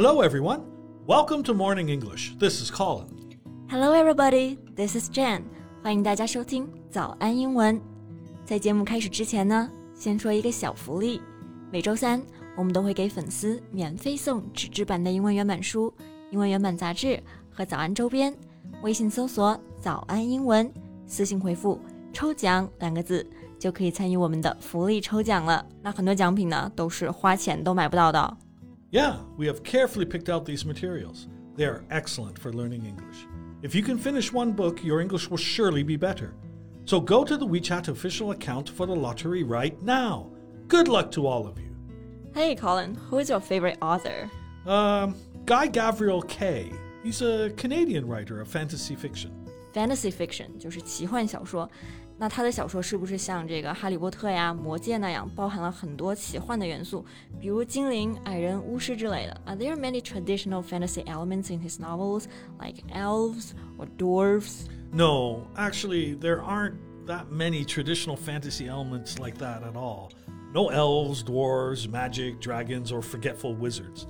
Hello, everyone. Welcome to Morning English. This is Colin. Hello, everybody. This is Jen. 欢迎大家收听早安英文。在节目开始之前呢，先说一个小福利。每周三，我们都会给粉丝免费送纸质版的英文原版书、英文原版杂志和早安周边。微信搜索“早安英文”，私信回复“抽奖”两个字，就可以参与我们的福利抽奖了。那很多奖品呢，都是花钱都买不到的。 Yeah, we have carefully picked out these materials. They are excellent for learning English. If you can finish one book, your English will surely be better. So go to the WeChat official account for the lottery right now. Good luck to all of you. Hey, Colin, who is your favorite author? Um, Guy Gavriel Kay. He's a Canadian writer of fantasy fiction. Fantasy fiction 就是奇幻小说。 那他的小说是不是像这个《哈利波特》呀、《魔戒》那样，包含了很多奇幻的元素，比如精灵、矮人、巫师之类的？Are there many traditional fantasy elements in his novels, like elves or dwarves? No, actually, there aren't that many traditional fantasy elements like that at all. No elves, dwarves, magic, dragons, or forgetful wizards.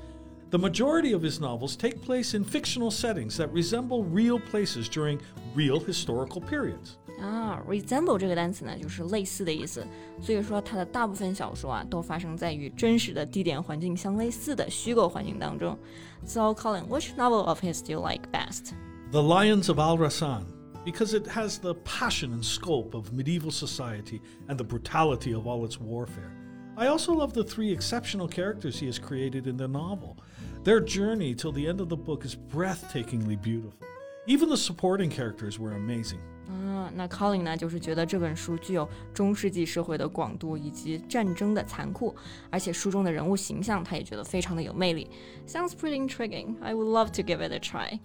The majority of his novels take place in fictional settings that resemble real places during real historical periods. 啊，resemble 这个单词呢，就是类似的意思，所以说他的大部分小说啊，都发生在与真实的地点环境相类似的虚构环境当中。So, Colin, which novel of his do you like best? The Lions of Al-Rassan, because it has the passion and scope of medieval society and the brutality of all its warfare. I also love the three exceptional characters he has created in the novel. Their journey till the end of the book is breathtakingly beautiful. Even the supporting characters were amazing. 那 Colin 呢，就是觉得这本书具有中世纪社会的广度以及战争的残酷，而且书中的人物形象他也觉得非常的有魅力。Sounds pretty intriguing. I would love to give it a try.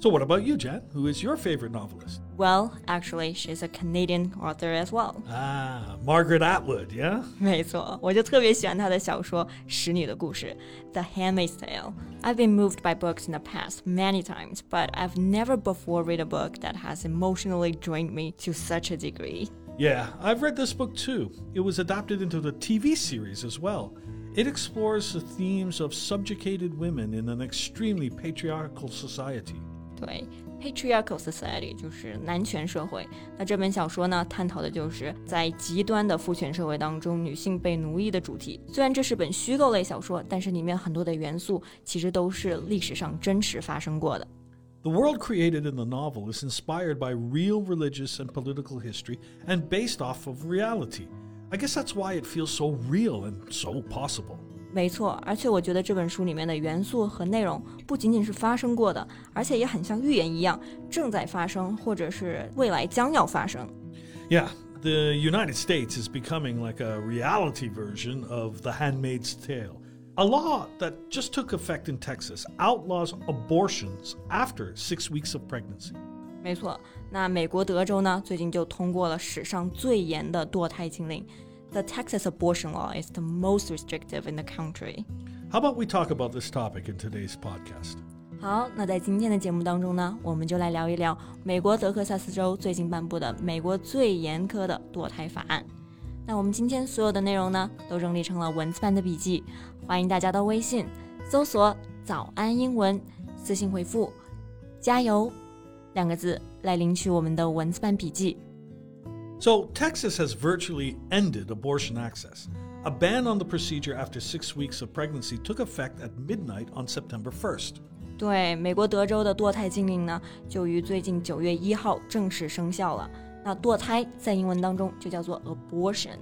So, what about you, Jen? Who is your favorite novelist? Well, actually, she's a Canadian author as well. Ah, Margaret Atwood, yeah? 没错，我就特别喜欢她的小说《使女的故事》The Handmaid's Tale. I've been moved by books in the past many times, but I've never before read a book that has emotionally drained me to such a degree. Yeah, I've read this book too. It was adapted into the TV series as well. It explores the themes of subjugated women in an extremely patriarchal society. 对，patriarchal society 就是男权社会。那这本小说呢，探讨的就是在极端的父权社会当中，女性被奴役的主题。虽然这是本虚构类小说，但是里面很多的元素其实都是历史上真实发生过的。The world created in the novel is inspired by real religious and political history and based off of reality. I guess that's why it feels so real and so possible. 没错，而且我觉得这本书里面的元素和内容不仅仅是发生过的，而且也很像预言一样，正在发生，或者是未来将要发生。Yeah, the United States is becoming like a reality version of The Handmaid's Tale. A law that just took effect in Texas outlaws abortions after six weeks of pregnancy. 没错，那美国德州呢，最近就通过了史上最严的堕胎禁令。 the Texas abortion law is the most restrictive in the country. How about we talk about this topic in today's podcast? 好，那在今天的节目当中呢，我们就来聊一聊美国德克萨斯州最近颁布的美国最严苛的堕胎法案。那我们今天所有的内容呢，都整理成了文字版的笔记，欢迎大家到微信搜索“早安英文”，私信回复“加油”两个字来领取我们的文字版笔记。 so, Texas has virtually ended abortion access. A ban on the procedure after six weeks of pregnancy took effect at midnight on September 1st. 对，美国德州的堕胎禁令呢，就于最近九月一号正式生效了。那堕胎在英文当中就叫做 abortion，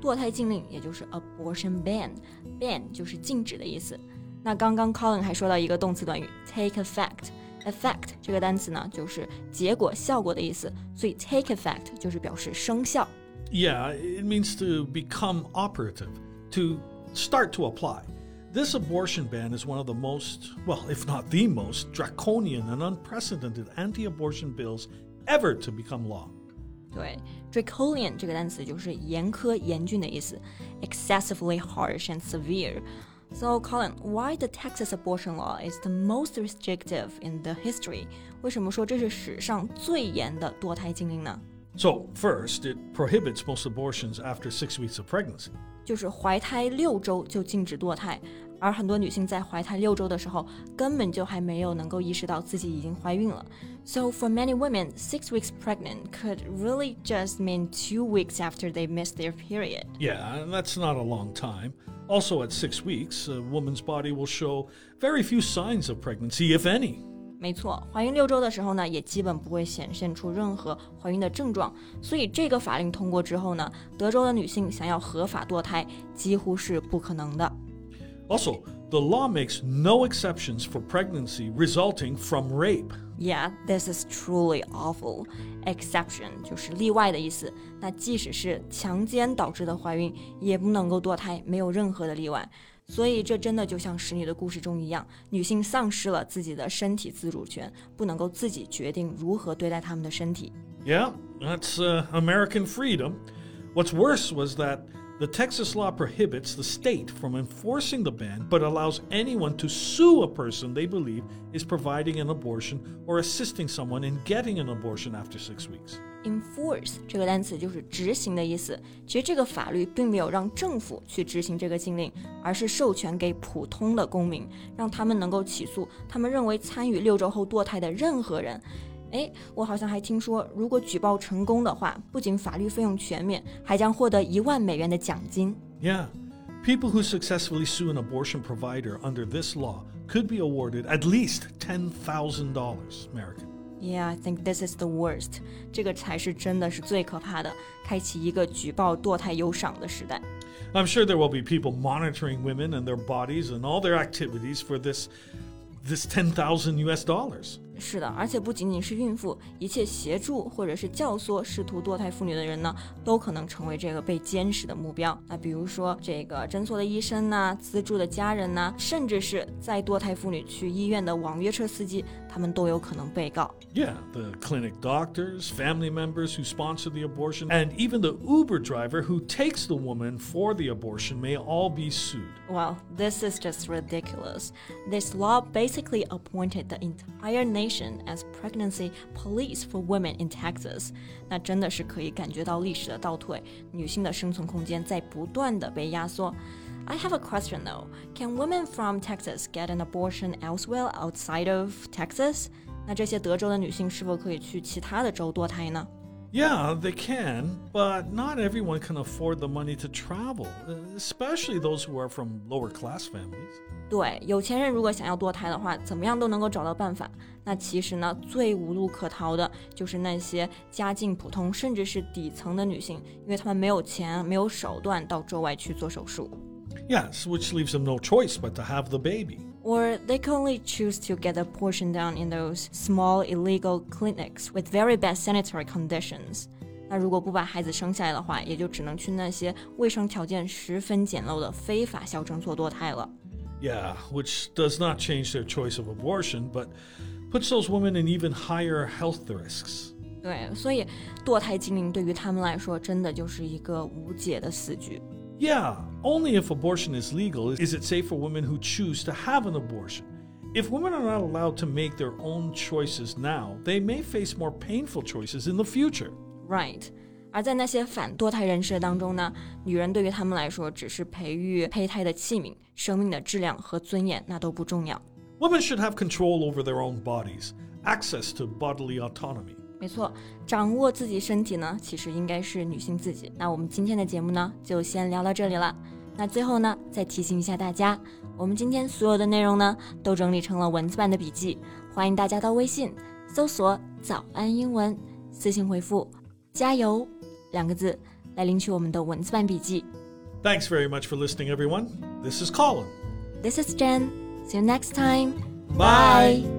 堕胎禁令也就是 abortion ban，ban 就是禁止的意思。那刚刚 Colin 还说到一个动词短语 take effect。 effect 这个单词呢，就是结果、效果的意思，所以 take effect 就是表示生效。Yeah, it means to become operative, to start to apply. This abortion ban is one of the most, well, if not the most, draconian and unprecedented anti abortion bills ever to become law. 对，draconian 这个单词就是严苛、严峻的意思，excessively harsh and severe。 so, Colin, why the Texas abortion law is the most restrictive in the history? 为什么说这是史上最严的堕胎禁令呢？So, first, it prohibits most abortions after six weeks of pregnancy. 就是怀胎六周就禁止堕胎， 而很多女性在怀胎六周的时候，根本就还没有能够意识到自己已经怀孕了。So for many women, six weeks pregnant could really just mean two weeks after they missed their period. Yeah, that's not a long time. Also, at six weeks, a woman's body will show very few signs of pregnancy, if any. 没错，怀孕六周的时候呢，也基本不会显现出任何怀孕的症状。所以这个法令通过之后呢，德州的女性想要合法堕胎几乎是不可能的。 Also, the law makes no exceptions for pregnancy resulting from rape. Yeah, this is truly awful. Exception 就是例外的意思。那即使是强奸导致的怀孕，也不能够堕胎，没有任何的例外。所以这真的就像使女的故事中一样，女性丧失了自己的身体自主权，不能够自己决定如何对待她们的身体。Yeah, that's uh, American freedom. What's worse was that the Texas law prohibits the state from enforcing the ban, but allows anyone to sue a person they believe is providing an abortion or assisting someone in getting an abortion after six weeks. Enforce 这个单词就是执行的意思。其实这个法律并没有让政府去执行这个禁令，而是授权给普通的公民，让他们能够起诉他们认为参与六周后堕胎的任何人。 哎，我好像还听说，如果举报成功的话，不仅法律费用全免，还将获得一万美元的奖金。Yeah. People who successfully sue an abortion provider under this law could be awarded at least $10,000 American. Yeah, I think this is the worst. 这个才是真的是最可怕的，开启一个举报堕胎有赏的时代。I'm sure there will be people monitoring women and their bodies and all their activities for this this 10,000 US dollars. 是的，而且不仅仅是孕妇，一切协助或者是教唆试图堕胎妇女的人呢，都可能成为这个被监视的目标。那比如说这个诊所的医生呐，资助的家人呐，甚至是在堕胎妇女去医院的网约车司机，他们都有可能被告。Yeah, the clinic doctors, family members who sponsor the abortion, and even the Uber driver who takes the woman for the abortion may all be sued. Well, this is just ridiculous. This law basically appointed the entire nation as pregnancy police for women in Texas，那真的是可以感觉到历史的倒退，女性的生存空间在不断的被压缩。I have a question though. Can women from Texas get an abortion elsewhere outside of Texas? 那这些德州的女性是否可以去其他的州堕胎呢 ？yeah, they can, but not everyone can afford the money to travel, especially those who are from lower class families. 对，有钱人如果想要堕胎的话，怎么样都能够找到办法。那其实呢，最无路可逃的就是那些家境普通甚至是底层的女性，因为她们没有钱、没有手段到州外去做手术。Yes, which leaves them no choice but to have the baby or they can only choose to get a portion done in those small illegal clinics with very bad sanitary conditions. 那如果不把孩子生下来的话，也就只能去那些卫生条件十分简陋的非法小诊所堕胎了。Yeah, which does not change their choice of abortion, but puts those women in even higher health risks. 对，所以堕胎禁令对于他们来说，真的就是一个无解的死局。yeah, only if abortion is legal is it safe for women who choose to have an abortion. If women are not allowed to make their own choices now, they may face more painful choices in the future. Right. 而在那些反堕胎人士当中呢，女人对于他们来说只是培育胚胎的器皿，生命的质量和尊严那都不重要。Women should have control over their own bodies, access to bodily autonomy. 没错，掌握自己身体呢，其实应该是女性自己。那我们今天的节目呢，就先聊到这里了。那最后呢，再提醒一下大家，我们今天所有的内容呢，都整理成了文字版的笔记，欢迎大家到微信搜索“早安英文”，私信回复“加油”两个字来领取我们的文字版笔记。Thanks very much for listening, everyone. This is Colin. This is Jen. See you next time. Bye.